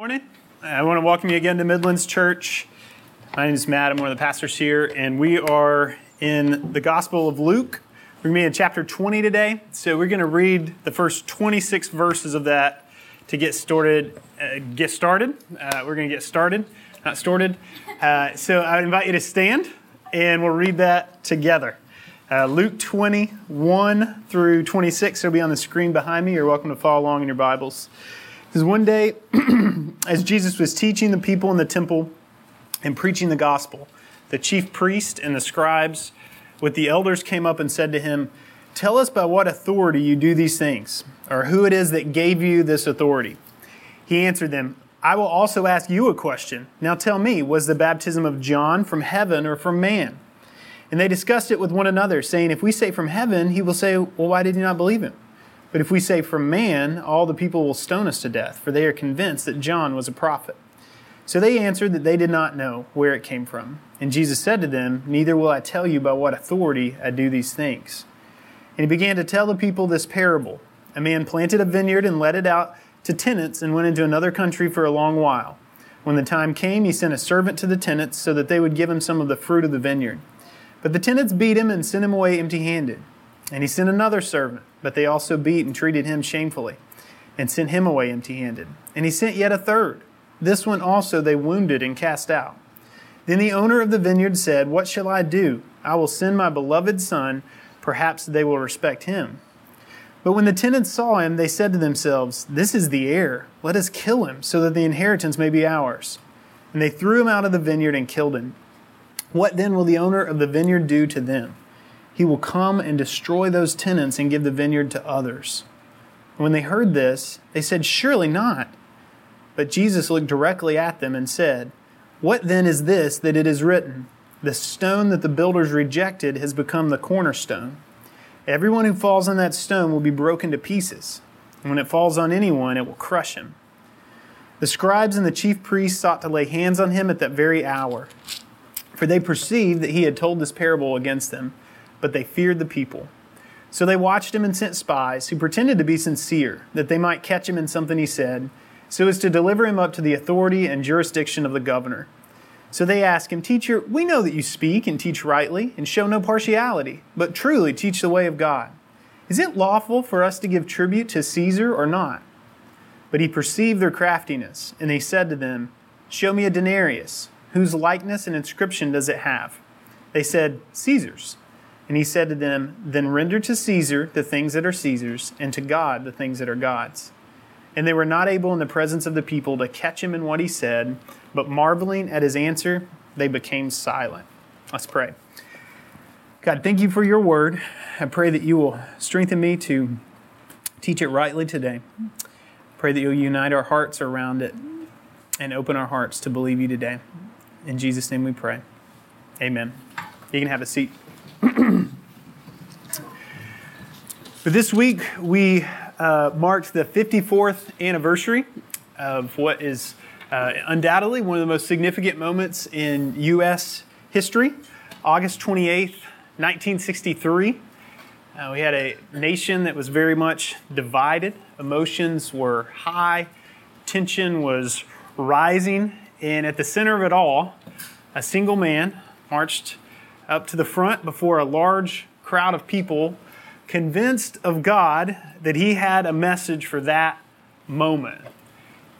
Morning. I want to welcome you again to Midlands Church. My name is Matt. I'm one of the pastors here, and we are in the Gospel of Luke. We're going to be in chapter 20 today. So we're going to read the first 26 verses of that to get started. Uh, get started. Uh, we're going to get started, not started. Uh, so I invite you to stand, and we'll read that together. Uh, Luke 21 through 26 will be on the screen behind me. You're welcome to follow along in your Bibles. Because one day, as Jesus was teaching the people in the temple and preaching the gospel, the chief priest and the scribes with the elders came up and said to him, Tell us by what authority you do these things, or who it is that gave you this authority. He answered them, I will also ask you a question. Now tell me, was the baptism of John from heaven or from man? And they discussed it with one another, saying, If we say from heaven, he will say, Well, why did you not believe him? But if we say from man, all the people will stone us to death, for they are convinced that John was a prophet. So they answered that they did not know where it came from. And Jesus said to them, Neither will I tell you by what authority I do these things. And he began to tell the people this parable A man planted a vineyard and let it out to tenants and went into another country for a long while. When the time came, he sent a servant to the tenants so that they would give him some of the fruit of the vineyard. But the tenants beat him and sent him away empty handed. And he sent another servant, but they also beat and treated him shamefully, and sent him away empty handed. And he sent yet a third. This one also they wounded and cast out. Then the owner of the vineyard said, What shall I do? I will send my beloved son. Perhaps they will respect him. But when the tenants saw him, they said to themselves, This is the heir. Let us kill him, so that the inheritance may be ours. And they threw him out of the vineyard and killed him. What then will the owner of the vineyard do to them? He will come and destroy those tenants and give the vineyard to others. And When they heard this, they said, Surely not. But Jesus looked directly at them and said, What then is this that it is written? The stone that the builders rejected has become the cornerstone. Everyone who falls on that stone will be broken to pieces. And when it falls on anyone, it will crush him. The scribes and the chief priests sought to lay hands on him at that very hour, for they perceived that he had told this parable against them but they feared the people. So they watched him and sent spies who pretended to be sincere, that they might catch him in something he said, so as to deliver him up to the authority and jurisdiction of the governor. So they asked him, Teacher, we know that you speak and teach rightly and show no partiality, but truly teach the way of God. Is it lawful for us to give tribute to Caesar or not? But he perceived their craftiness, and he said to them, Show me a denarius. Whose likeness and inscription does it have? They said, Caesar's. And he said to them, Then render to Caesar the things that are Caesar's, and to God the things that are God's. And they were not able in the presence of the people to catch him in what he said, but marveling at his answer, they became silent. Let's pray. God, thank you for your word. I pray that you will strengthen me to teach it rightly today. Pray that you'll unite our hearts around it and open our hearts to believe you today. In Jesus' name we pray. Amen. You can have a seat. But this week, we uh, marked the 54th anniversary of what is uh, undoubtedly one of the most significant moments in U.S. history. August 28th, 1963. Uh, we had a nation that was very much divided. Emotions were high, tension was rising, and at the center of it all, a single man marched up to the front before a large crowd of people convinced of God that he had a message for that moment.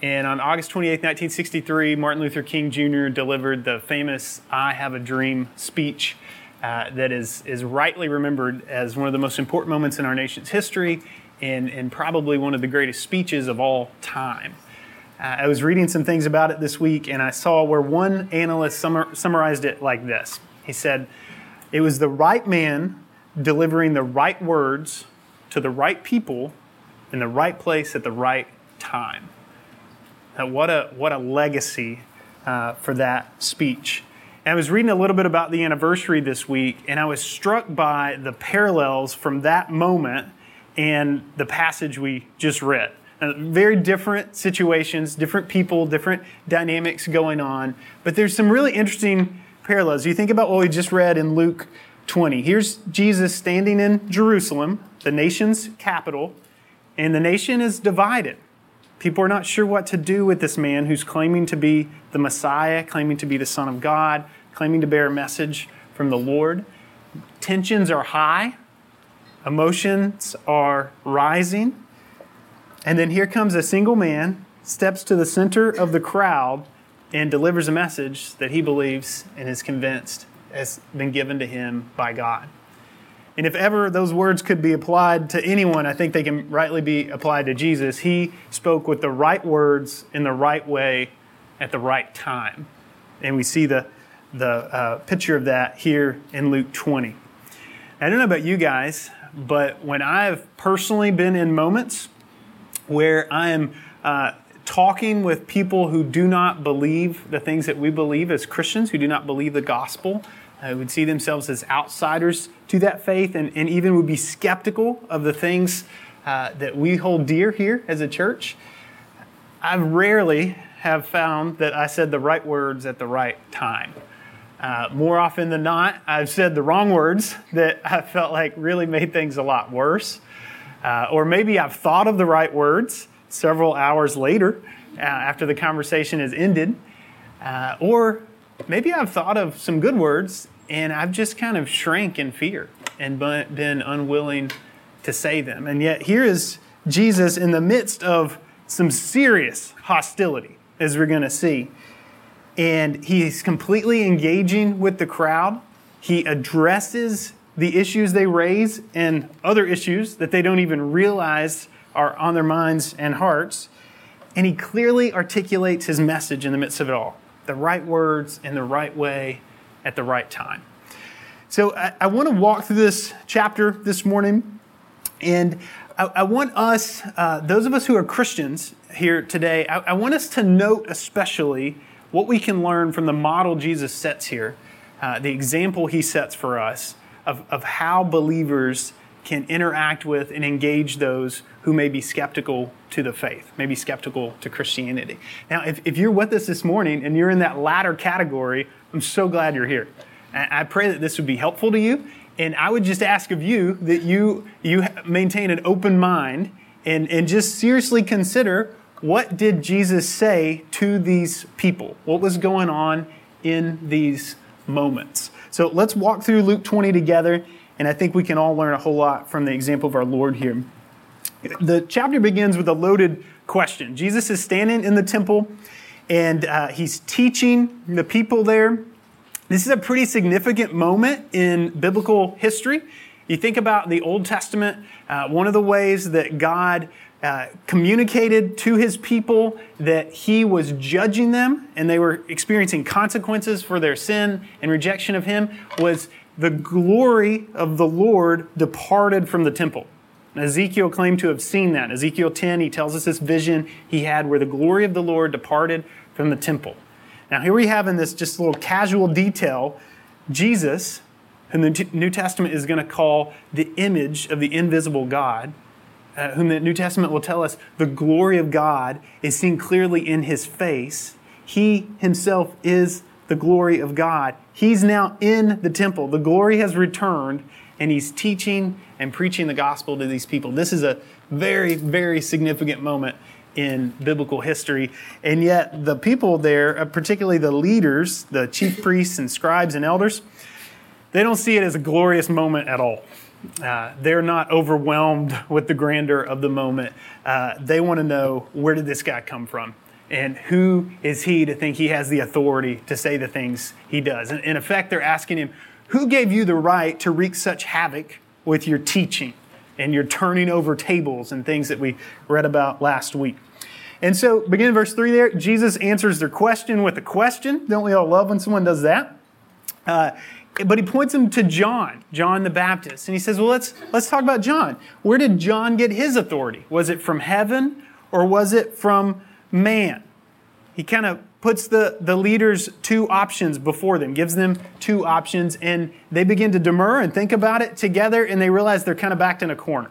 And on August 28, 1963, Martin Luther King Jr. delivered the famous I Have a Dream speech uh, that is, is rightly remembered as one of the most important moments in our nation's history and, and probably one of the greatest speeches of all time. Uh, I was reading some things about it this week and I saw where one analyst summar, summarized it like this. He said, It was the right man delivering the right words to the right people in the right place at the right time. Now, what a what a legacy uh, for that speech. And I was reading a little bit about the anniversary this week, and I was struck by the parallels from that moment and the passage we just read. Now, very different situations, different people, different dynamics going on, but there's some really interesting parallels. You think about what we just read in Luke 20. Here's Jesus standing in Jerusalem, the nation's capital, and the nation is divided. People are not sure what to do with this man who's claiming to be the Messiah, claiming to be the Son of God, claiming to bear a message from the Lord. Tensions are high, emotions are rising. And then here comes a single man, steps to the center of the crowd, and delivers a message that he believes and is convinced has been given to him by God. And if ever those words could be applied to anyone, I think they can rightly be applied to Jesus. He spoke with the right words in the right way at the right time. And we see the, the uh, picture of that here in Luke 20. I don't know about you guys, but when I've personally been in moments where I am uh, talking with people who do not believe the things that we believe as Christians, who do not believe the gospel, uh, would see themselves as outsiders to that faith, and, and even would be skeptical of the things uh, that we hold dear here as a church. I rarely have found that I said the right words at the right time. Uh, more often than not, I've said the wrong words that I felt like really made things a lot worse. Uh, or maybe I've thought of the right words several hours later uh, after the conversation has ended. Uh, or maybe I've thought of some good words and I've just kind of shrank in fear and been unwilling to say them. And yet, here is Jesus in the midst of some serious hostility, as we're going to see. And he's completely engaging with the crowd. He addresses the issues they raise and other issues that they don't even realize are on their minds and hearts. And he clearly articulates his message in the midst of it all the right words in the right way at the right time. So I, I want to walk through this chapter this morning, and I, I want us, uh, those of us who are Christians here today, I, I, want us to note especially what we can learn from the model Jesus sets here, uh, the example he sets for us of, of how believers can interact with and engage those who may be skeptical to the faith, maybe skeptical to Christianity. Now, if, if you're with us this morning and you're in that latter category, I'm so glad you're here. I pray that this would be helpful to you. And I would just ask of you that you, you maintain an open mind and, and just seriously consider what did Jesus say to these people? What was going on in these moments? So let's walk through Luke 20 together, and I think we can all learn a whole lot from the example of our Lord here. The chapter begins with a loaded question. Jesus is standing in the temple, and uh, he's teaching the people there. This is a pretty significant moment in biblical history. You think about the Old Testament, uh, one of the ways that God uh, communicated to his people that he was judging them and they were experiencing consequences for their sin and rejection of him was the glory of the Lord departed from the temple. Ezekiel claimed to have seen that. Ezekiel 10, he tells us this vision he had where the glory of the Lord departed from the temple. Now, here we have in this just a little casual detail Jesus, whom the New Testament is going to call the image of the invisible God, uh, whom the New Testament will tell us the glory of God is seen clearly in his face. He himself is the glory of God. He's now in the temple. The glory has returned, and he's teaching and preaching the gospel to these people. This is a very, very significant moment in biblical history. And yet, the people there, uh, particularly the leaders, the chief priests and scribes and elders, they don't see it as a glorious moment at all. Uh, they're not overwhelmed with the grandeur of the moment. Uh, they want to know where did this guy come from? And who is he to think he has the authority to say the things he does? In effect, they're asking him, Who gave you the right to wreak such havoc with your teaching? and you're turning over tables and things that we read about last week. And so, beginning verse 3 there, Jesus answers their question with a question. Don't we all love when someone does that? Uh, but he points them to John, John the Baptist. And he says, Well, let's, let's talk about John. Where did John get his authority? Was it from heaven or was it from man? He kind of puts the, the leaders two options before them, gives them two options, and they begin to demur and think about it together, and they realize they're kind of backed in a corner.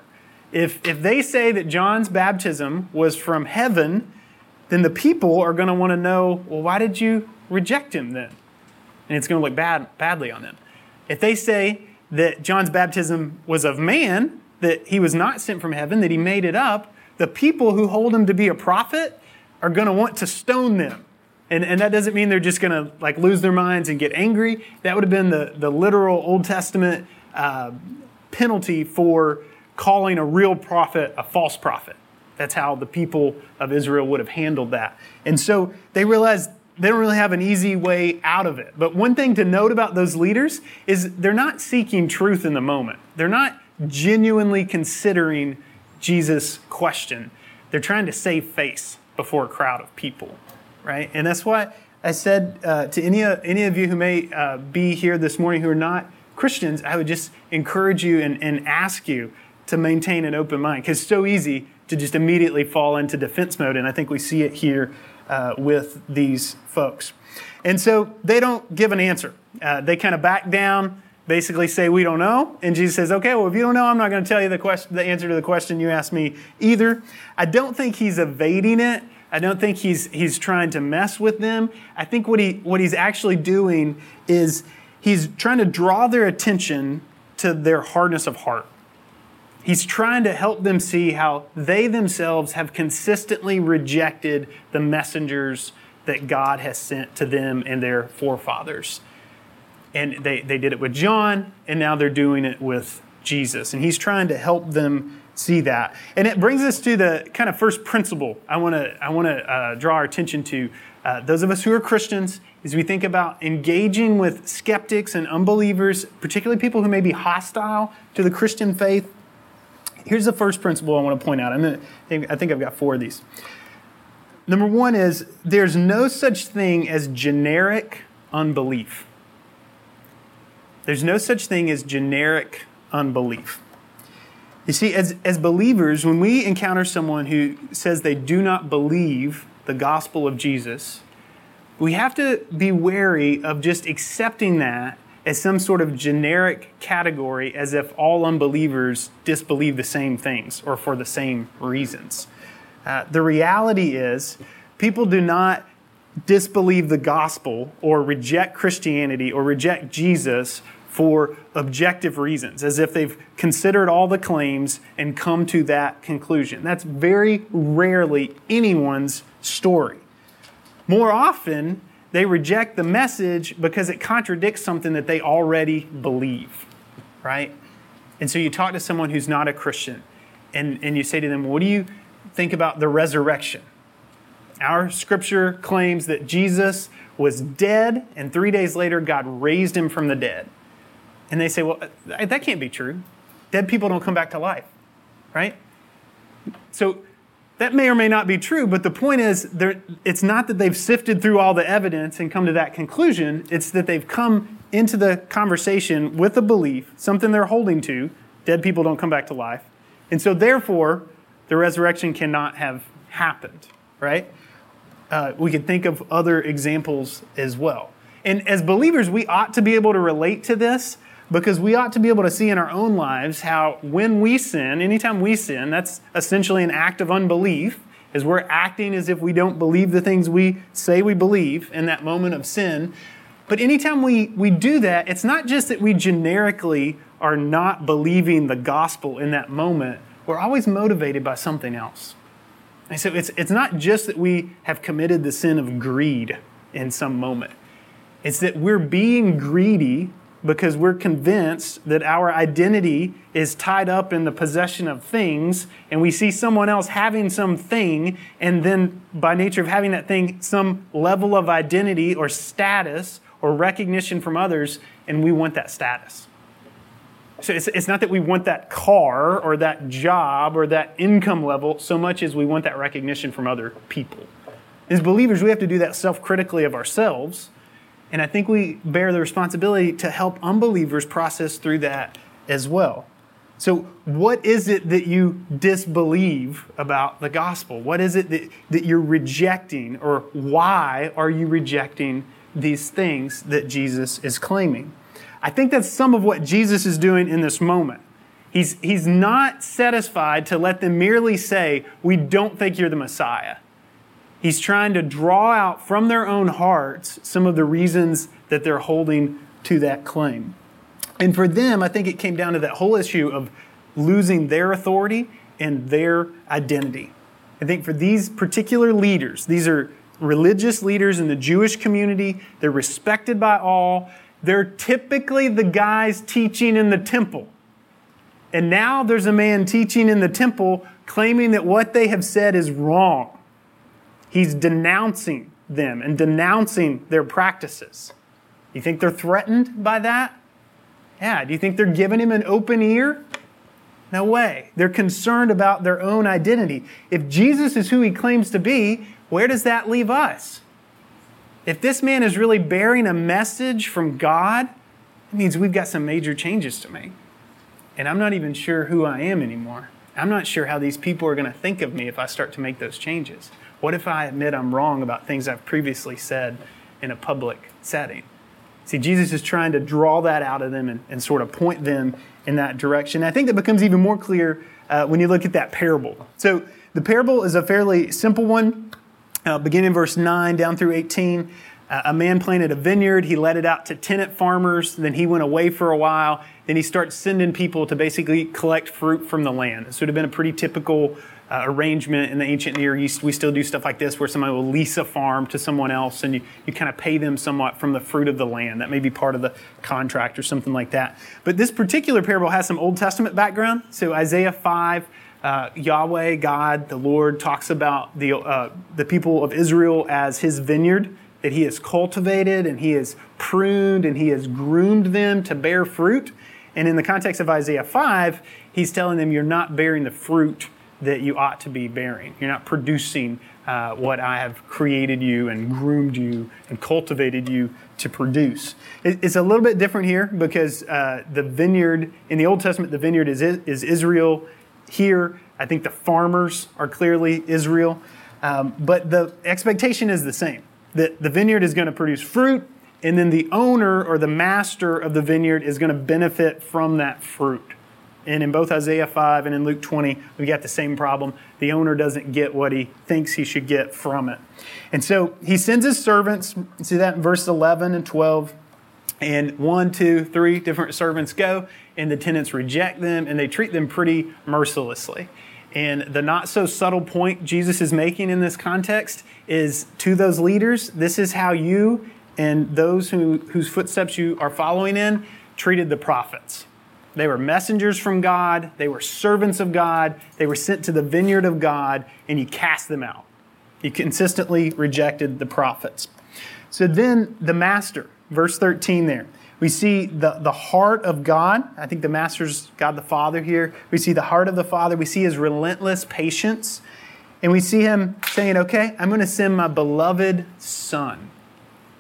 If, if they say that John's baptism was from heaven, then the people are going to want to know, well, why did you reject him then? And it's going to look bad, badly on them. If they say that John's baptism was of man, that he was not sent from heaven, that he made it up, the people who hold him to be a prophet are going to want to stone them. And, and that doesn't mean they're just going to like lose their minds and get angry. That would have been the, the literal Old Testament uh, penalty for calling a real prophet a false prophet. That's how the people of Israel would have handled that. And so they realized they don't really have an easy way out of it. But one thing to note about those leaders is they're not seeking truth in the moment. They're not genuinely considering Jesus' question. They're trying to save face before a crowd of people, right? And that's why I said uh, to any, any of you who may uh, be here this morning who are not Christians, I would just encourage you and, and ask you to maintain an open mind because it's so easy to just immediately fall into defense mode. And I think we see it here uh, with these folks. And so they don't give an answer. Uh, they kind of back down, basically say, We don't know. And Jesus says, Okay, well, if you don't know, I'm not going to tell you the, question, the answer to the question you asked me either. I don't think he's evading it. I don't think he's, he's trying to mess with them. I think what, he, what he's actually doing is he's trying to draw their attention to their hardness of heart. He's trying to help them see how they themselves have consistently rejected the messengers that God has sent to them and their forefathers. And they, they did it with John, and now they're doing it with Jesus. And he's trying to help them see that. And it brings us to the kind of first principle I want to I want to uh, draw our attention to. Uh, those of us who are Christians, as we think about engaging with skeptics and unbelievers, particularly people who may be hostile to the Christian faith, Here's the first principle I want to point out. I'm gonna, I think I've got four of these. Number one is there's no such thing as generic unbelief. There's no such thing as generic unbelief. You see, as, as believers, when we encounter someone who says they do not believe the gospel of Jesus, we have to be wary of just accepting that as some sort of generic category as if all unbelievers disbelieve the same things or for the same reasons. Uh, the reality is, people do not disbelieve the gospel or reject Christianity or reject Jesus for objective reasons, as if they've considered all the claims and come to that conclusion. That's very rarely anyone's story. More often, they reject the message because it contradicts something that they already believe, right? And so you talk to someone who's not a Christian and, and you say to them, What do you think about the resurrection? Our scripture claims that Jesus was dead and three days later God raised him from the dead. And they say, Well, that can't be true. Dead people don't come back to life, right? So that may or may not be true, but the point is, it's not that they've sifted through all the evidence and come to that conclusion. It's that they've come into the conversation with a belief, something they're holding to. Dead people don't come back to life. And so, therefore, the resurrection cannot have happened, right? Uh, we could think of other examples as well. And as believers, we ought to be able to relate to this because we ought to be able to see in our own lives how when we sin, anytime we sin, that's essentially an act of unbelief, as we're acting as if we don't believe the things we say we believe in that moment of sin. But anytime we, we do that, it's not just that we generically are not believing the gospel in that moment, we're always motivated by something else. And so it's, it's not just that we have committed the sin of greed in some moment. It's that we're being greedy because we're convinced that our identity is tied up in the possession of things, and we see someone else having something, and then by nature of having that thing, some level of identity or status or recognition from others, and we want that status. So it's, it's not that we want that car or that job or that income level so much as we want that recognition from other people. As believers, we have to do that self critically of ourselves and I think we bear the responsibility to help unbelievers process through that as well. So, what is it that you disbelieve about the gospel? What is it that, that you're rejecting, or why are you rejecting these things that Jesus is claiming? I think that's some of what Jesus is doing in this moment. He's, he's not satisfied to let them merely say, We don't think you're the Messiah. He's trying to draw out from their own hearts some of the reasons that they're holding to that claim. And for them, I think it came down to that whole issue of losing their authority and their identity. I think for these particular leaders, these are religious leaders in the Jewish community, they're respected by all. They're typically the guys teaching in the temple. And now there's a man teaching in the temple claiming that what they have said is wrong. He's denouncing them and denouncing their practices. You think they're threatened by that? Yeah. Do you think they're giving him an open ear? No way. They're concerned about their own identity. If Jesus is who he claims to be, where does that leave us? If this man is really bearing a message from God, it means we've got some major changes to make. And I'm not even sure who I am anymore. I'm not sure how these people are going to think of me if I start to make those changes. What if I admit I'm wrong about things I've previously said in a public setting? See, Jesus is trying to draw that out of them and, and sort of point them in that direction. I think that becomes even more clear uh, when you look at that parable. So, the parable is a fairly simple one, uh, beginning in verse 9 down through 18. Uh, a man planted a vineyard, he let it out to tenant farmers, then he went away for a while. Then he starts sending people to basically collect fruit from the land. This would have been a pretty typical uh, arrangement in the ancient Near East. We still do stuff like this where somebody will lease a farm to someone else and you, you kind of pay them somewhat from the fruit of the land. That may be part of the contract or something like that. But this particular parable has some Old Testament background. So Isaiah 5, uh, Yahweh, God, the Lord, talks about the, uh, the people of Israel as his vineyard that he has cultivated and he has pruned and he has groomed them to bear fruit. And in the context of Isaiah 5, he's telling them, You're not bearing the fruit that you ought to be bearing. You're not producing uh, what I have created you and groomed you and cultivated you to produce. It's a little bit different here because uh, the vineyard, in the Old Testament, the vineyard is, is Israel. Here, I think the farmers are clearly Israel. Um, but the expectation is the same that the vineyard is going to produce fruit, and then the owner or the master of the vineyard is going to benefit from that fruit. And in both Isaiah 5 and in Luke 20, we got the same problem. The owner doesn't get what he thinks he should get from it. And so he sends his servants, see that in verse 11 and 12. And one, two, three different servants go, and the tenants reject them, and they treat them pretty mercilessly. And the not so subtle point Jesus is making in this context is to those leaders this is how you and those who, whose footsteps you are following in treated the prophets. They were messengers from God, they were servants of God, they were sent to the vineyard of God, and you cast them out. You consistently rejected the prophets. So then the master, verse 13 there, we see the, the heart of God. I think the master's God the Father here. We see the heart of the Father. We see his relentless patience. And we see him saying, Okay, I'm going to send my beloved Son.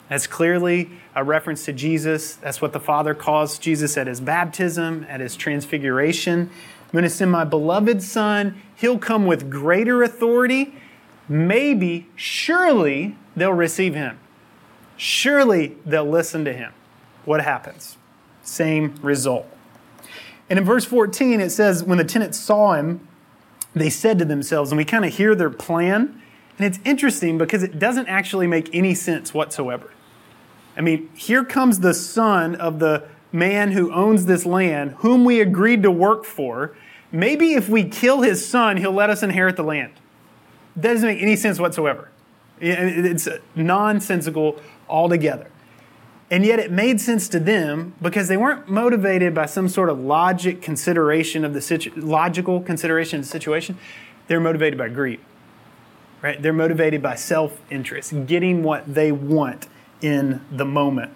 That's clearly a reference to Jesus. That's what the Father calls Jesus at his baptism, at his transfiguration. I'm going to send my beloved Son. He'll come with greater authority. Maybe, surely, they'll receive him. Surely they'll listen to him. What happens? Same result. And in verse 14, it says, When the tenants saw him, they said to themselves, and we kind of hear their plan. And it's interesting because it doesn't actually make any sense whatsoever. I mean, here comes the son of the man who owns this land, whom we agreed to work for. Maybe if we kill his son, he'll let us inherit the land. That doesn't make any sense whatsoever. It's nonsensical altogether. And yet it made sense to them because they weren't motivated by some sort of logic consideration of the situ- logical consideration of the situation. They're motivated by greed. Right? They're motivated by self-interest, getting what they want in the moment.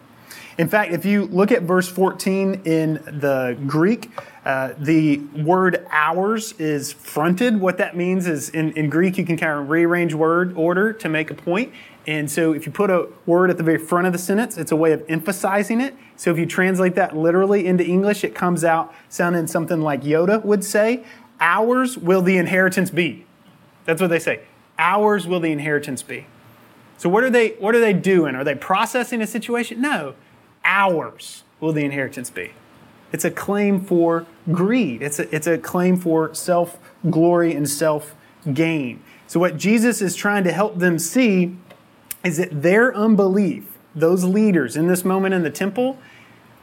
In fact, if you look at verse 14 in the Greek, uh, the word ours is fronted. What that means is in, in Greek, you can kind of rearrange word order to make a point. And so if you put a word at the very front of the sentence, it's a way of emphasizing it. So if you translate that literally into English, it comes out sounding something like Yoda would say Ours will the inheritance be. That's what they say. Ours will the inheritance be. So what are they what are they doing? Are they processing a situation? No. Ours will the inheritance be. It's a claim for greed. It's a, it's a claim for self glory and self gain. So, what Jesus is trying to help them see is that their unbelief, those leaders in this moment in the temple,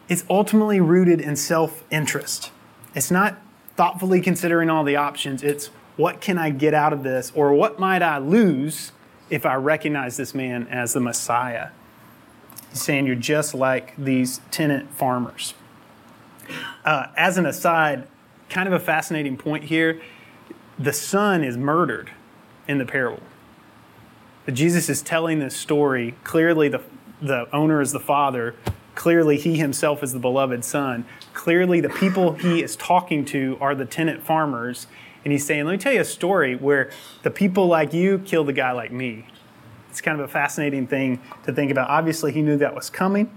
is ultimately rooted in self interest. It's not thoughtfully considering all the options. It's what can I get out of this, or what might I lose if I recognize this man as the Messiah? He's saying you're just like these tenant farmers. Uh, as an aside, kind of a fascinating point here the son is murdered in the parable. But Jesus is telling this story. Clearly, the, the owner is the father. Clearly, he himself is the beloved son. Clearly, the people he is talking to are the tenant farmers. And he's saying, Let me tell you a story where the people like you killed a guy like me. It's kind of a fascinating thing to think about. Obviously, he knew that was coming,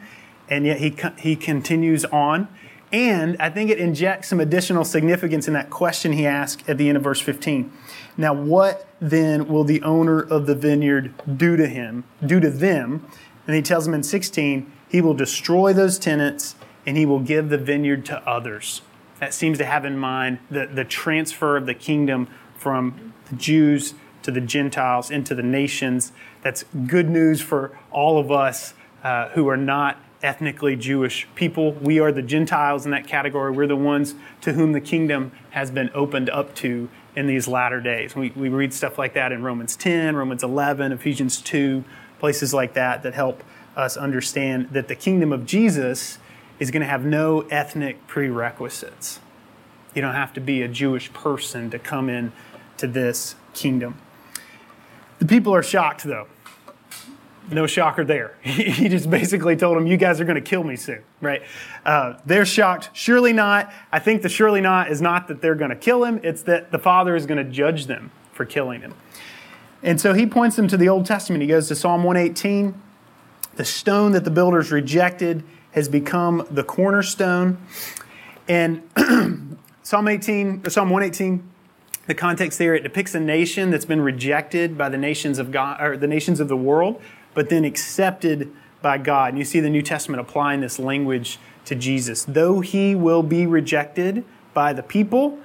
and yet he, he continues on. And I think it injects some additional significance in that question he asked at the end of verse 15. Now, what then will the owner of the vineyard do to him, do to them? And he tells them in 16, he will destroy those tenants and he will give the vineyard to others. That seems to have in mind the, the transfer of the kingdom from the Jews to the Gentiles into the nations. That's good news for all of us uh, who are not ethnically Jewish people. We are the Gentiles in that category. We're the ones to whom the kingdom has been opened up to in these latter days. We, we read stuff like that in Romans 10, Romans 11, Ephesians 2, places like that that help us understand that the kingdom of Jesus is going to have no ethnic prerequisites. You don't have to be a Jewish person to come in to this kingdom. The people are shocked, though no shocker there. he just basically told them, You guys are going to kill me soon, right? Uh, they're shocked. Surely not. I think the surely not is not that they're going to kill him, it's that the Father is going to judge them for killing him. And so he points them to the Old Testament. He goes to Psalm 118. The stone that the builders rejected has become the cornerstone. And Psalm 18, Psalm 118, the context there, it depicts a nation that's been rejected by the nations of God or the nations of the world but then accepted by God. And you see the New Testament applying this language to Jesus. Though he will be rejected by the people,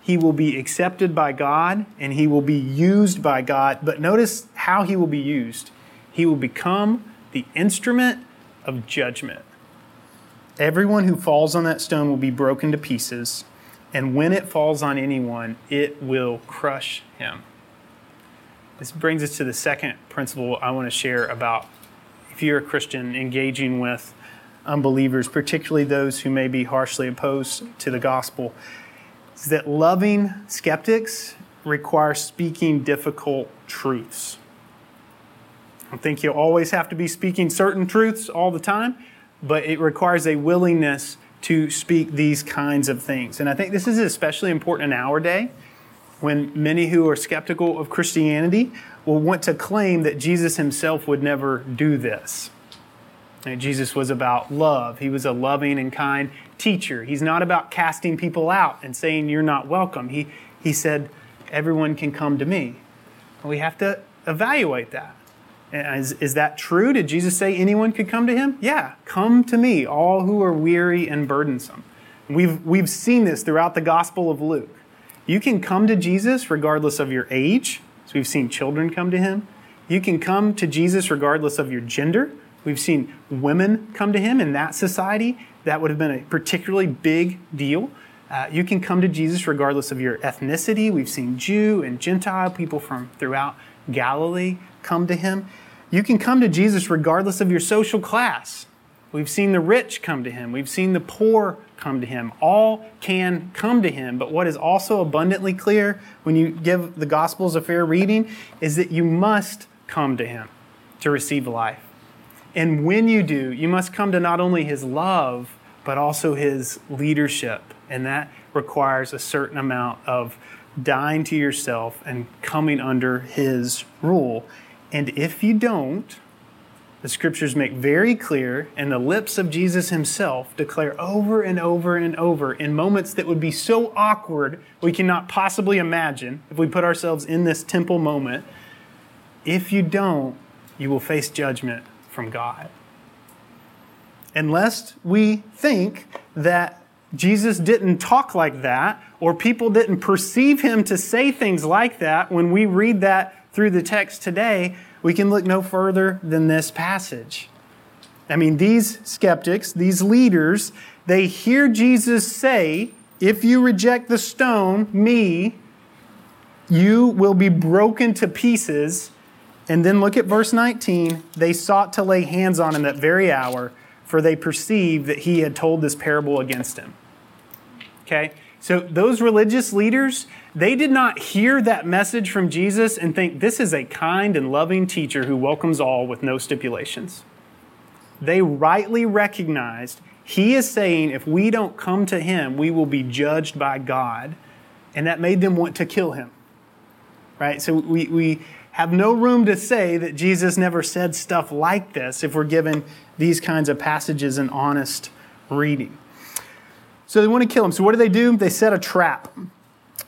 he will be accepted by God and he will be used by God. But notice how he will be used. He will become the instrument of judgment. Everyone who falls on that stone will be broken to pieces, and when it falls on anyone, it will crush him. This brings us to the second principle I want to share about if you're a Christian engaging with unbelievers, particularly those who may be harshly opposed to the gospel, is that loving skeptics requires speaking difficult truths. I think you always have to be speaking certain truths all the time, but it requires a willingness to speak these kinds of things. And I think this is especially important in our day when many who are skeptical of Christianity will want to claim that Jesus himself would never do this. And Jesus was about love. He was a loving and kind teacher. He's not about casting people out and saying you're not welcome. He, he said, everyone can come to me. And we have to evaluate that. Is, is that true? Did Jesus say anyone could come to him? Yeah, come to me, all who are weary and burdensome. We've, we've seen this throughout the Gospel of Luke. You can come to Jesus regardless of your age. So we've seen children come to him. You can come to Jesus regardless of your gender. We've seen women come to him in that society. That would have been a particularly big deal. Uh, you can come to Jesus regardless of your ethnicity. We've seen Jew and Gentile people from throughout Galilee come to him. You can come to Jesus regardless of your social class. We've seen the rich come to him. We've seen the poor come to him. All can come to him. But what is also abundantly clear when you give the Gospels a fair reading is that you must come to him to receive life. And when you do, you must come to not only his love, but also his leadership. And that requires a certain amount of dying to yourself and coming under his rule. And if you don't, the scriptures make very clear, and the lips of Jesus himself declare over and over and over in moments that would be so awkward we cannot possibly imagine if we put ourselves in this temple moment. If you don't, you will face judgment from God. Unless we think that Jesus didn't talk like that, or people didn't perceive him to say things like that when we read that through the text today, we can look no further than this passage. I mean, these skeptics, these leaders, they hear Jesus say, If you reject the stone, me, you will be broken to pieces. And then look at verse 19. They sought to lay hands on him that very hour, for they perceived that he had told this parable against him. Okay? So those religious leaders, they did not hear that message from Jesus and think this is a kind and loving teacher who welcomes all with no stipulations. They rightly recognized he is saying if we don't come to him, we will be judged by God. And that made them want to kill him. Right? So we, we have no room to say that Jesus never said stuff like this if we're given these kinds of passages an honest reading. So they want to kill him. So what do they do? They set a trap.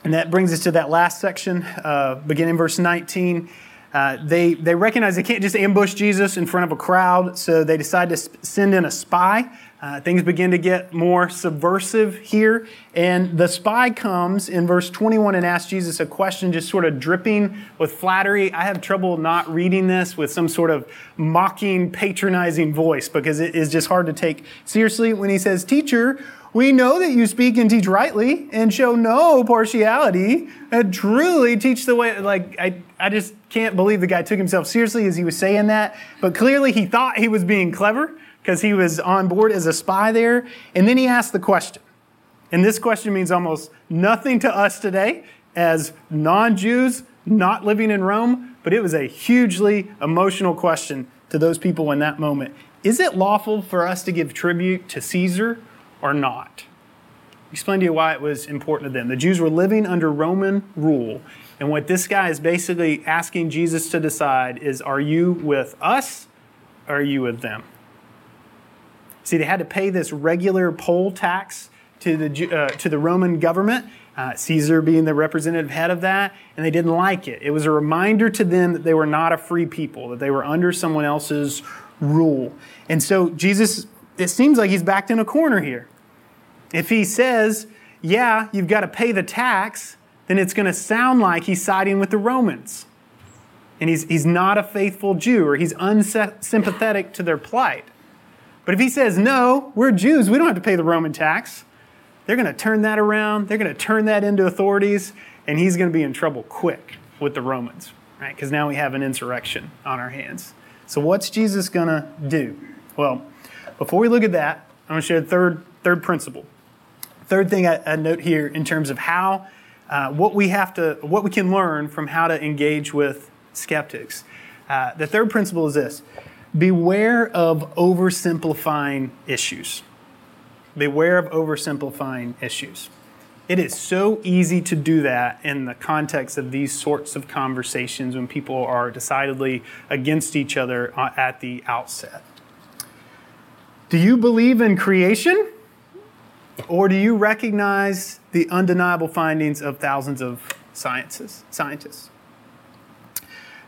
And that brings us to that last section, uh, beginning verse 19. Uh, they, they recognize they can't just ambush Jesus in front of a crowd, so they decide to send in a spy. Uh, things begin to get more subversive here. And the spy comes in verse 21 and asks Jesus a question, just sort of dripping with flattery. I have trouble not reading this with some sort of mocking, patronizing voice because it is just hard to take seriously when he says, Teacher, we know that you speak and teach rightly and show no partiality and truly teach the way. Like, I, I just can't believe the guy took himself seriously as he was saying that. But clearly he thought he was being clever because he was on board as a spy there. And then he asked the question. And this question means almost nothing to us today as non Jews not living in Rome, but it was a hugely emotional question to those people in that moment. Is it lawful for us to give tribute to Caesar or not. Explain to you why it was important to them. The Jews were living under Roman rule, and what this guy is basically asking Jesus to decide is are you with us or are you with them? See, they had to pay this regular poll tax to the, uh, to the Roman government, uh, Caesar being the representative head of that, and they didn't like it. It was a reminder to them that they were not a free people, that they were under someone else's rule. And so Jesus it seems like he's backed in a corner here. If he says, yeah, you've got to pay the tax, then it's going to sound like he's siding with the Romans. And he's, he's not a faithful Jew or he's unsympathetic to their plight. But if he says, no, we're Jews, we don't have to pay the Roman tax, they're going to turn that around, they're going to turn that into authorities, and he's going to be in trouble quick with the Romans, right? Because now we have an insurrection on our hands. So what's Jesus going to do? Well, before we look at that, I'm going to share a third, third principle. Third thing I, I note here in terms of how, uh, what we have to, what we can learn from how to engage with skeptics. Uh, the third principle is this beware of oversimplifying issues. Beware of oversimplifying issues. It is so easy to do that in the context of these sorts of conversations when people are decidedly against each other uh, at the outset. Do you believe in creation? Or do you recognize the undeniable findings of thousands of sciences, scientists?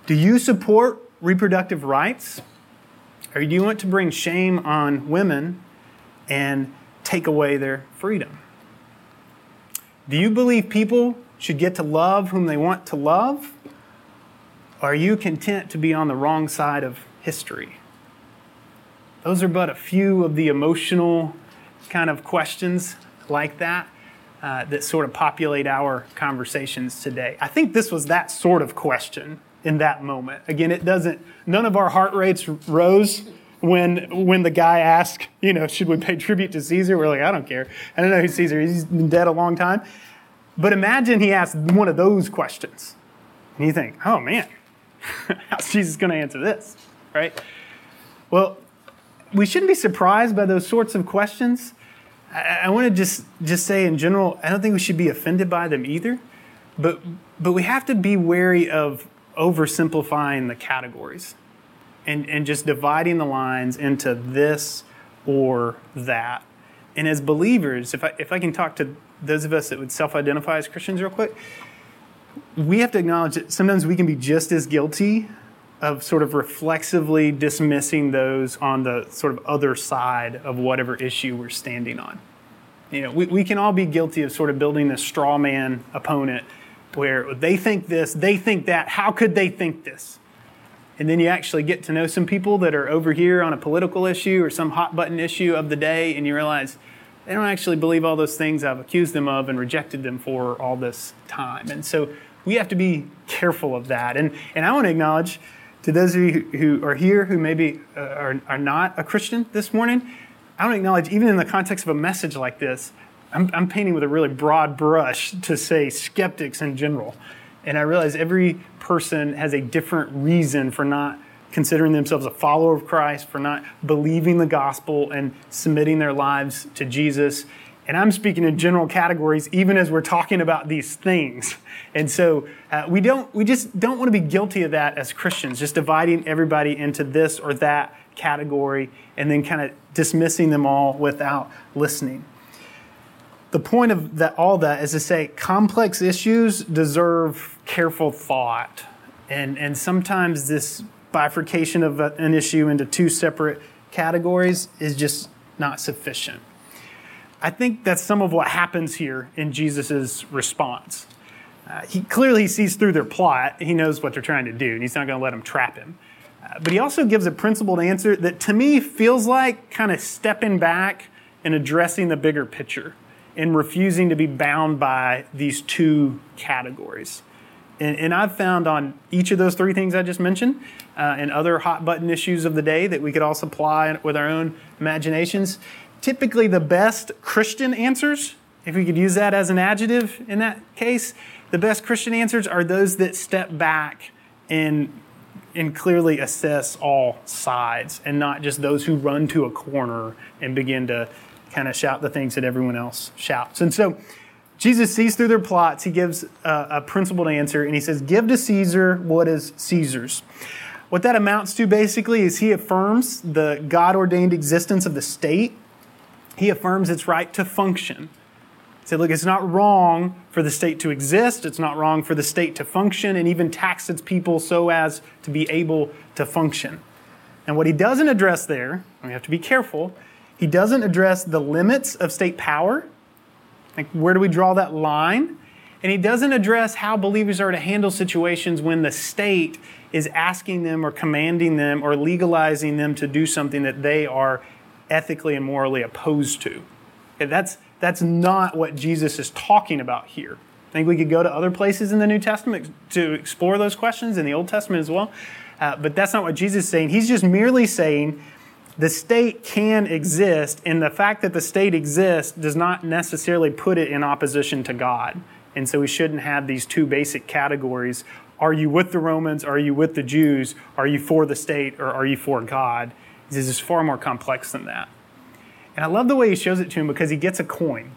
Do you support reproductive rights? Or do you want to bring shame on women and take away their freedom? Do you believe people should get to love whom they want to love? Or are you content to be on the wrong side of history? Those are but a few of the emotional kind of questions like that uh, that sort of populate our conversations today. I think this was that sort of question in that moment. Again, it doesn't, none of our heart rates rose when when the guy asked, you know, should we pay tribute to Caesar? We're like, I don't care. I don't know who Caesar. Is. He's been dead a long time. But imagine he asked one of those questions, and you think, oh man, how's Jesus going to answer this, right? Well, we shouldn't be surprised by those sorts of questions. I, I want to just, just say in general, I don't think we should be offended by them either. But, but we have to be wary of oversimplifying the categories and, and just dividing the lines into this or that. And as believers, if I, if I can talk to those of us that would self identify as Christians real quick, we have to acknowledge that sometimes we can be just as guilty of sort of reflexively dismissing those on the sort of other side of whatever issue we're standing on. You know, we, we can all be guilty of sort of building this straw man opponent where they think this, they think that, how could they think this? And then you actually get to know some people that are over here on a political issue or some hot button issue of the day, and you realize they don't actually believe all those things I've accused them of and rejected them for all this time. And so we have to be careful of that. And, and I want to acknowledge to those of you who are here who maybe uh, are, are not a Christian this morning, I want to acknowledge, even in the context of a message like this, I'm, I'm painting with a really broad brush to say skeptics in general. And I realize every person has a different reason for not considering themselves a follower of Christ, for not believing the gospel and submitting their lives to Jesus. And I'm speaking in general categories, even as we're talking about these things. And so uh, we don't, we just don't want to be guilty of that as Christians, just dividing everybody into this or that category and then kind of dismissing them all without listening. The point of that, all that is to say complex issues deserve careful thought. And, and sometimes this bifurcation of an issue into two separate categories is just not sufficient. I think that's some of what happens here in Jesus' response. Uh, he clearly sees through their plot. He knows what they're trying to do, and he's not going to let them trap him. Uh, but he also gives a principled answer that to me feels like kind of stepping back and addressing the bigger picture and refusing to be bound by these two categories. And, and I've found on each of those three things I just mentioned uh, and other hot button issues of the day that we could all supply with our own imaginations, typically the best Christian answers, if we could use that as an adjective in that case, the best Christian answers are those that step back and and clearly assess all sides and not just those who run to a corner and begin to kind of shout the things that everyone else shouts. And so Jesus sees through their plots. He gives a, a principled answer and he says, Give to Caesar what is Caesar's. What that amounts to basically is he affirms the God ordained existence of the state, he affirms its right to function. He said, Look, it's not wrong for the state to exist, it's not wrong for the state to function and even tax its people so as to be able to function. And what he doesn't address there, we have to be careful, he doesn't address the limits of state power like, where do we draw that line? And he doesn't address how believers are to handle situations when the state is asking them or commanding them or legalizing them to do something that they are ethically and morally opposed to. Okay, that's, that's not what Jesus is talking about here. I think we could go to other places in the New Testament to explore those questions in the Old Testament as well. Uh, but that's not what Jesus is saying. He's just merely saying the state can exist, and the fact that the state exists does not necessarily put it in opposition to God. And so we shouldn't have these two basic categories. Are you with the Romans? Are you with the Jews? Are you for the state or are you for God? This is far more complex than that. And I love the way he shows it to him because he gets a coin.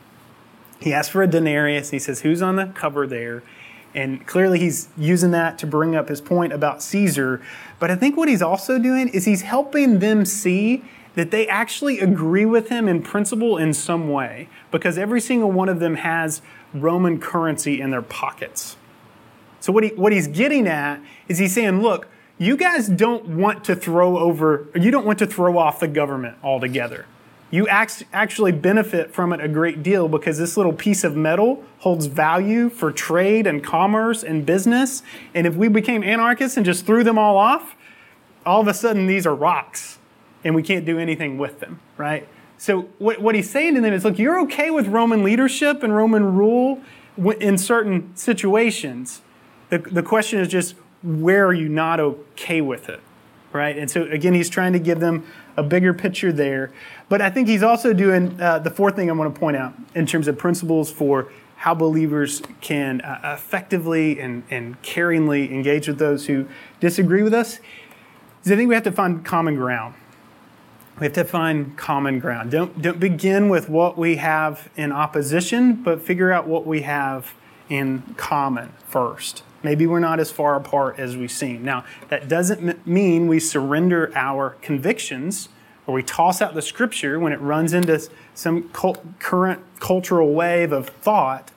He asks for a denarius. He says, Who's on the cover there? And clearly he's using that to bring up his point about Caesar. But I think what he's also doing is he's helping them see that they actually agree with him in principle in some way, because every single one of them has Roman currency in their pockets. So what, he, what he's getting at is he's saying, look, you guys don't want to throw over, you don't want to throw off the government altogether you actually benefit from it a great deal because this little piece of metal holds value for trade and commerce and business. And if we became anarchists and just threw them all off, all of a sudden these are rocks and we can't do anything with them, right? So what, what he's saying to them is look, you're okay with Roman leadership and Roman rule in certain situations. The, the question is just where are you not okay with it, right? And so again, he's trying to give them a bigger picture there. But I think he's also doing uh, the fourth thing I want to point out in terms of principles for how believers can uh, effectively and, and caringly engage with those who disagree with us is I think we have to find common ground. We have to find common ground. Don't, don't begin with what we have in opposition, but figure out what we have in common first. Maybe we're not as far apart as we seem. Now, that doesn't mean we surrender our convictions or we toss out the scripture when it runs into some cult- current cultural wave of thought.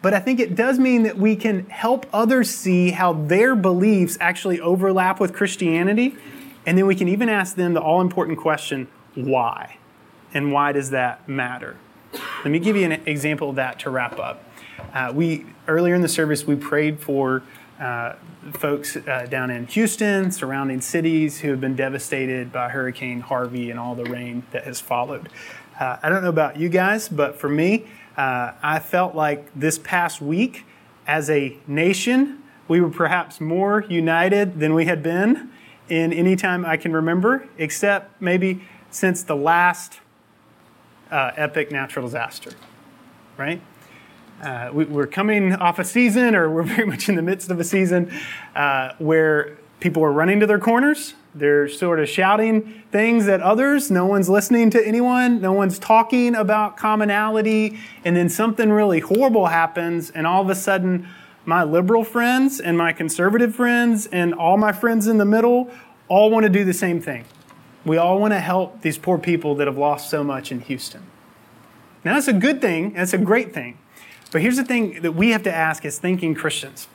But I think it does mean that we can help others see how their beliefs actually overlap with Christianity. And then we can even ask them the all important question why? And why does that matter? Let me give you an example of that to wrap up. Uh, we earlier in the service we prayed for uh, folks uh, down in Houston, surrounding cities who have been devastated by Hurricane Harvey and all the rain that has followed. Uh, I don't know about you guys, but for me, uh, I felt like this past week, as a nation, we were perhaps more united than we had been in any time I can remember, except maybe since the last uh, epic natural disaster, right? Uh, we, are coming off a season, or we're very much in the midst of a season, uh, where people are running to their corners. They're sort of shouting things at others. No one's listening to anyone. No one's talking about commonality. And then something really horrible happens, and all of a sudden, my liberal friends and my conservative friends and all my friends in the middle all want to do the same thing. We all want to help these poor people that have lost so much in Houston. Now, that's a good thing, that's a great thing. But here's the thing that we have to ask as thinking Christians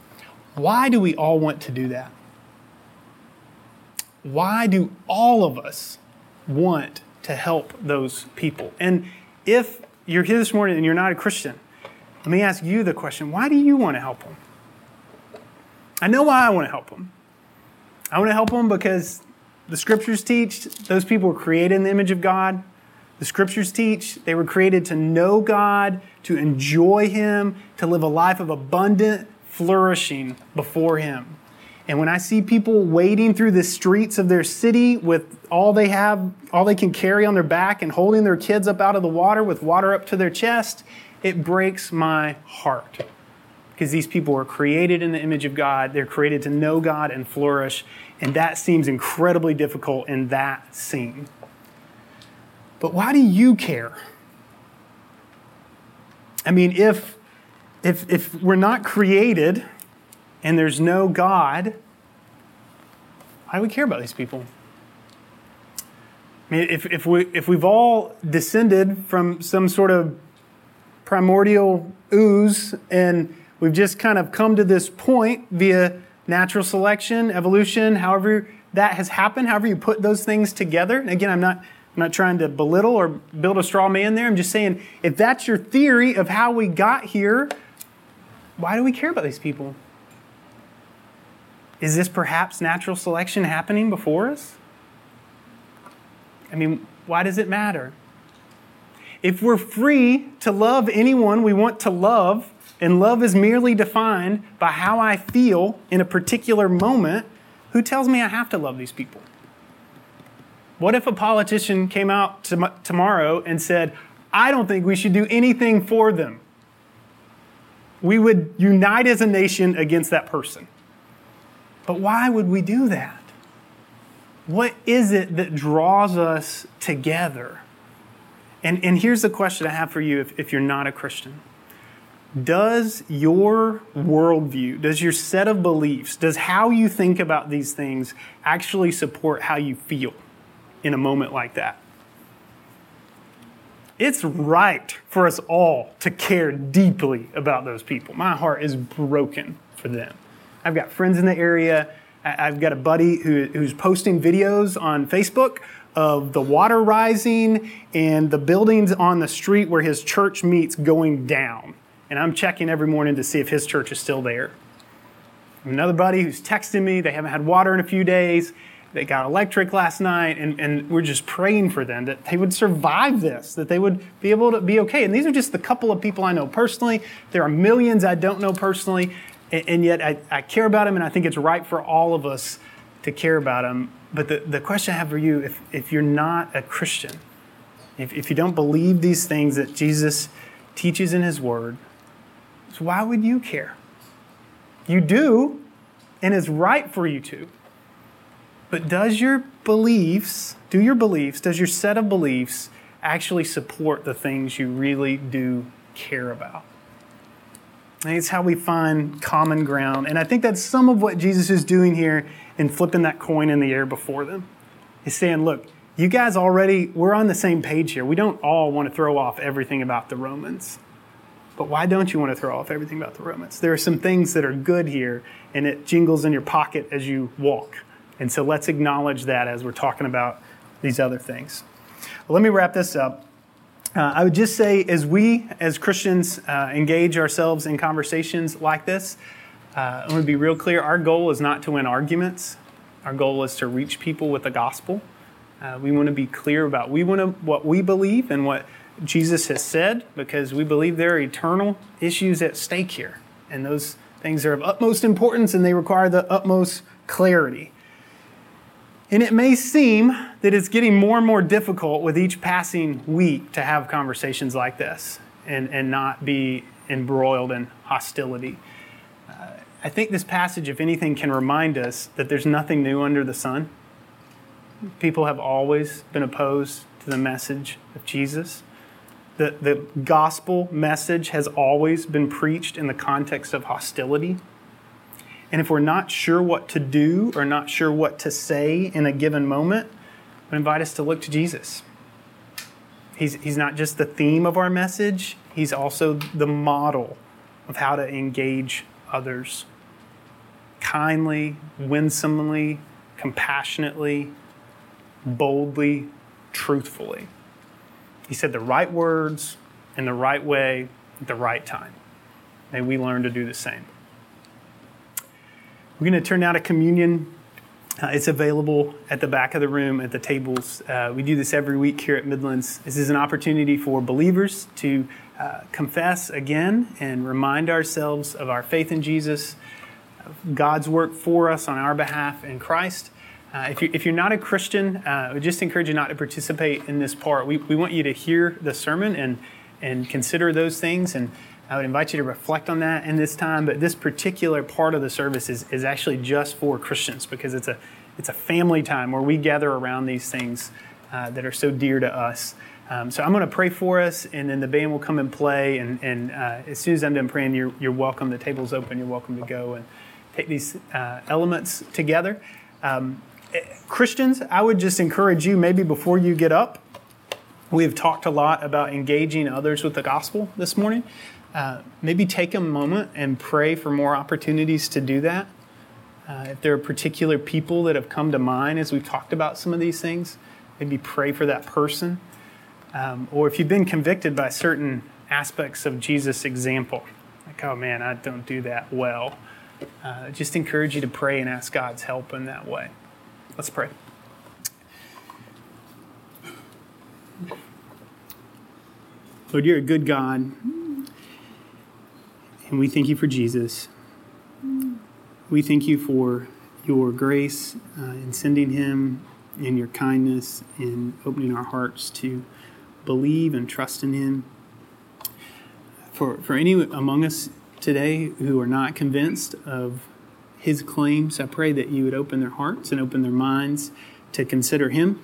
why do we all want to do that? Why do all of us want to help those people? And if you're here this morning and you're not a Christian, let me ask you the question why do you want to help them? I know why I want to help them. I want to help them because the scriptures teach those people were created in the image of God. The scriptures teach they were created to know God, to enjoy Him, to live a life of abundant flourishing before Him. And when I see people wading through the streets of their city with all they have, all they can carry on their back and holding their kids up out of the water with water up to their chest, it breaks my heart. Because these people were created in the image of God, they're created to know God and flourish, and that seems incredibly difficult in that scene. But why do you care? I mean, if, if, if we're not created and there's no God, why do we care about these people? I mean, if, if, we, if we've all descended from some sort of primordial ooze and we've just kind of come to this point via natural selection, evolution, however that has happened, however you put those things together. Again, I'm not, I'm not trying to belittle or build a straw man there. I'm just saying if that's your theory of how we got here, why do we care about these people? Is this perhaps natural selection happening before us? I mean, why does it matter? If we're free to love anyone we want to love, and love is merely defined by how I feel in a particular moment, who tells me I have to love these people? What if a politician came out to tomorrow and said, I don't think we should do anything for them? We would unite as a nation against that person. But why would we do that? What is it that draws us together? And, and here's the question I have for you if, if you're not a Christian. Does your worldview, does your set of beliefs, does how you think about these things actually support how you feel in a moment like that? It's right for us all to care deeply about those people. My heart is broken for them. I've got friends in the area. I've got a buddy who, who's posting videos on Facebook of the water rising and the buildings on the street where his church meets going down. And I'm checking every morning to see if his church is still there. Another buddy who's texting me, they haven't had water in a few days. They got electric last night, and, and we're just praying for them that they would survive this, that they would be able to be okay. And these are just the couple of people I know personally. There are millions I don't know personally, and, and yet I, I care about them, and I think it's right for all of us to care about them. But the, the question I have for you if, if you're not a Christian, if, if you don't believe these things that Jesus teaches in His Word, so why would you care? You do, and it's right for you to. But does your beliefs, do your beliefs, does your set of beliefs actually support the things you really do care about? it's how we find common ground. And I think that's some of what Jesus is doing here in flipping that coin in the air before them. He's saying, look, you guys already, we're on the same page here. We don't all want to throw off everything about the Romans. But why don't you want to throw off everything about the Romans? There are some things that are good here, and it jingles in your pocket as you walk. And so let's acknowledge that as we're talking about these other things. Well, let me wrap this up. Uh, I would just say, as we, as Christians, uh, engage ourselves in conversations like this, uh, I want to be real clear our goal is not to win arguments, our goal is to reach people with the gospel. Uh, we want to be clear about we want to, what we believe and what Jesus has said because we believe there are eternal issues at stake here. And those things are of utmost importance and they require the utmost clarity. And it may seem that it's getting more and more difficult with each passing week to have conversations like this and, and not be embroiled in hostility. Uh, I think this passage, if anything, can remind us that there's nothing new under the sun. People have always been opposed to the message of Jesus. The, the gospel message has always been preached in the context of hostility. And if we're not sure what to do or not sure what to say in a given moment, invite us to look to Jesus. He's, he's not just the theme of our message, he's also the model of how to engage others kindly, winsomely, compassionately, boldly, truthfully. He said the right words in the right way at the right time. May we learn to do the same. We're going to turn now to communion. Uh, it's available at the back of the room at the tables. Uh, we do this every week here at Midlands. This is an opportunity for believers to uh, confess again and remind ourselves of our faith in Jesus, God's work for us on our behalf in Christ. Uh, if, you, if you're not a Christian, uh, we just encourage you not to participate in this part. We, we want you to hear the sermon and, and consider those things. And I would invite you to reflect on that in this time. But this particular part of the service is, is actually just for Christians because it's a, it's a family time where we gather around these things uh, that are so dear to us. Um, so I'm going to pray for us, and then the band will come and play. And, and uh, as soon as I'm done praying, you're, you're welcome. The table's open. You're welcome to go and take these uh, elements together. Um, Christians, I would just encourage you maybe before you get up, we have talked a lot about engaging others with the gospel this morning. Uh, maybe take a moment and pray for more opportunities to do that. Uh, if there are particular people that have come to mind as we've talked about some of these things, maybe pray for that person. Um, or if you've been convicted by certain aspects of Jesus' example, like, oh man, I don't do that well, uh, just encourage you to pray and ask God's help in that way. Let's pray. Lord, you're a good God, and we thank you for Jesus. We thank you for your grace uh, in sending him and your kindness in opening our hearts to believe and trust in him. For, for any among us today who are not convinced of his claims. I pray that you would open their hearts and open their minds to consider him.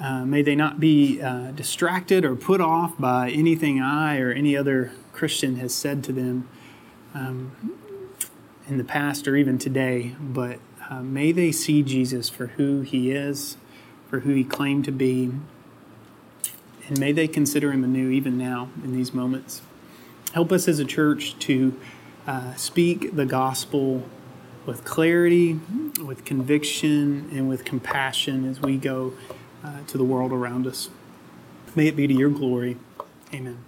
Uh, may they not be uh, distracted or put off by anything I or any other Christian has said to them um, in the past or even today, but uh, may they see Jesus for who he is, for who he claimed to be, and may they consider him anew even now in these moments. Help us as a church to uh, speak the gospel with clarity, with conviction, and with compassion as we go uh, to the world around us. May it be to your glory. Amen.